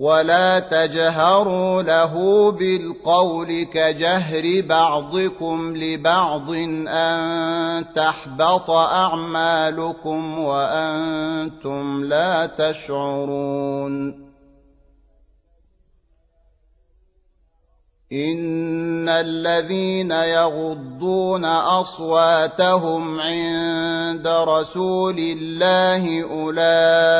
ولا تجهروا له بالقول كجهر بعضكم لبعض أن تحبط أعمالكم وأنتم لا تشعرون. إن الذين يغضون أصواتهم عند رسول الله أولئك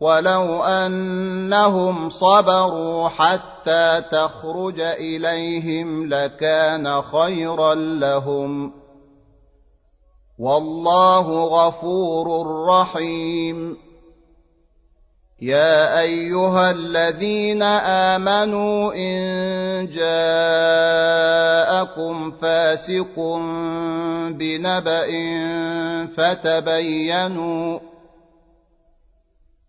ولو انهم صبروا حتى تخرج اليهم لكان خيرا لهم والله غفور رحيم. يا ايها الذين امنوا ان جاءكم فاسق بنبأ فتبينوا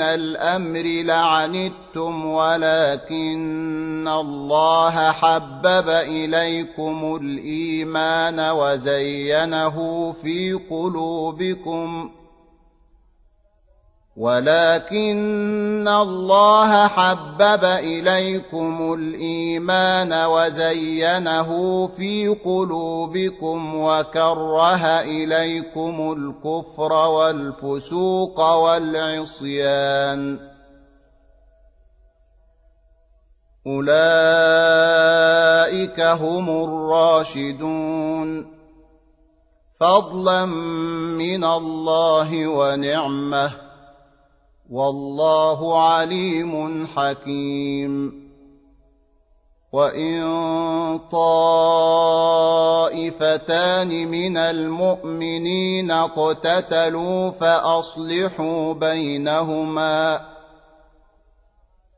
الأمر لعنتم ولكن الله حبب إليكم الإيمان وزينه في قلوبكم ولكن الله حبب إليكم الإيمان وزينه في قلوبكم وكره إليكم الكفر والفسوق والعصيان أولئك هم الراشدون فضلا من الله ونعمة والله عليم حكيم. وإن طائفتان من المؤمنين اقتتلوا فأصلحوا بينهما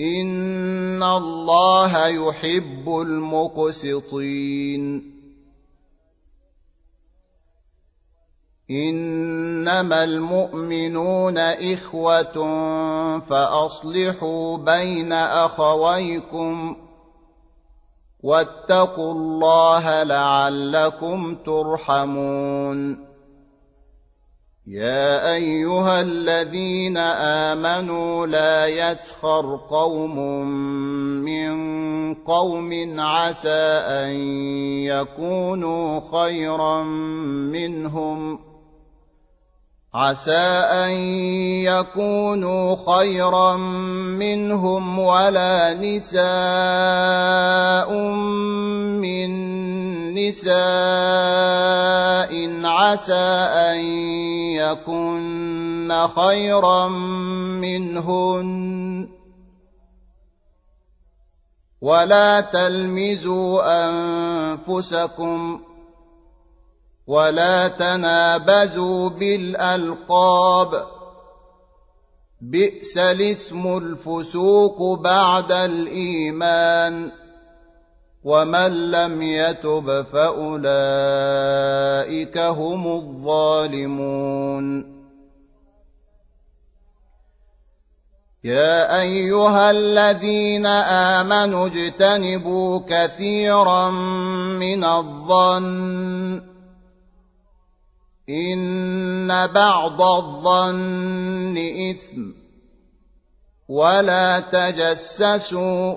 ان الله يحب المقسطين انما المؤمنون اخوه فاصلحوا بين اخويكم واتقوا الله لعلكم ترحمون يا ايها الذين امنوا لا يسخر قوم من قوم عسى ان يكونوا خيرا منهم عسى ان يكونوا خيرا منهم ولا نساء من نساء عسى أن يكن خيرا منهن. ولا تلمزوا أنفسكم ولا تنابزوا بالألقاب. بئس الاسم الفسوق بعد الإيمان. ومن لم يتب فاولئك هم الظالمون يا ايها الذين امنوا اجتنبوا كثيرا من الظن ان بعض الظن اثم ولا تجسسوا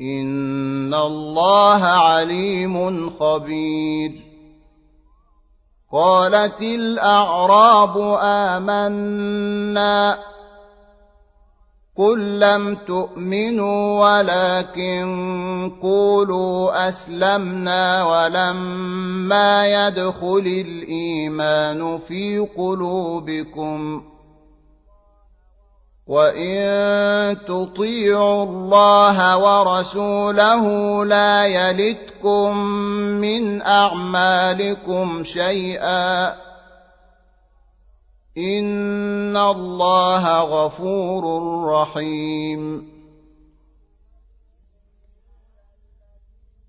ان الله عليم خبير قالت الاعراب امنا قل لم تؤمنوا ولكن قولوا اسلمنا ولما يدخل الايمان في قلوبكم وان تطيعوا الله ورسوله لا يلتكم من اعمالكم شيئا ان الله غفور رحيم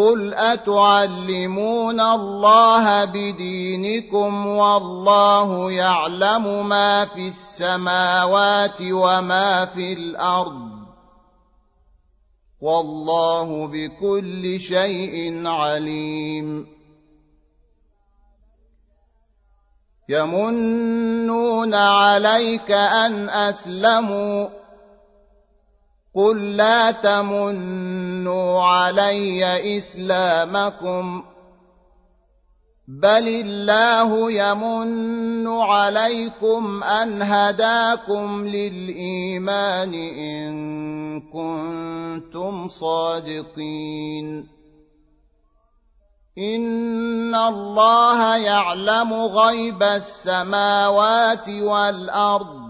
قل اتعلمون الله بدينكم والله يعلم ما في السماوات وما في الأرض والله بكل شيء عليم يمنون عليك ان اسلموا قل لا تمنوا علي اسلامكم بل الله يمن عليكم ان هداكم للايمان ان كنتم صادقين ان الله يعلم غيب السماوات والارض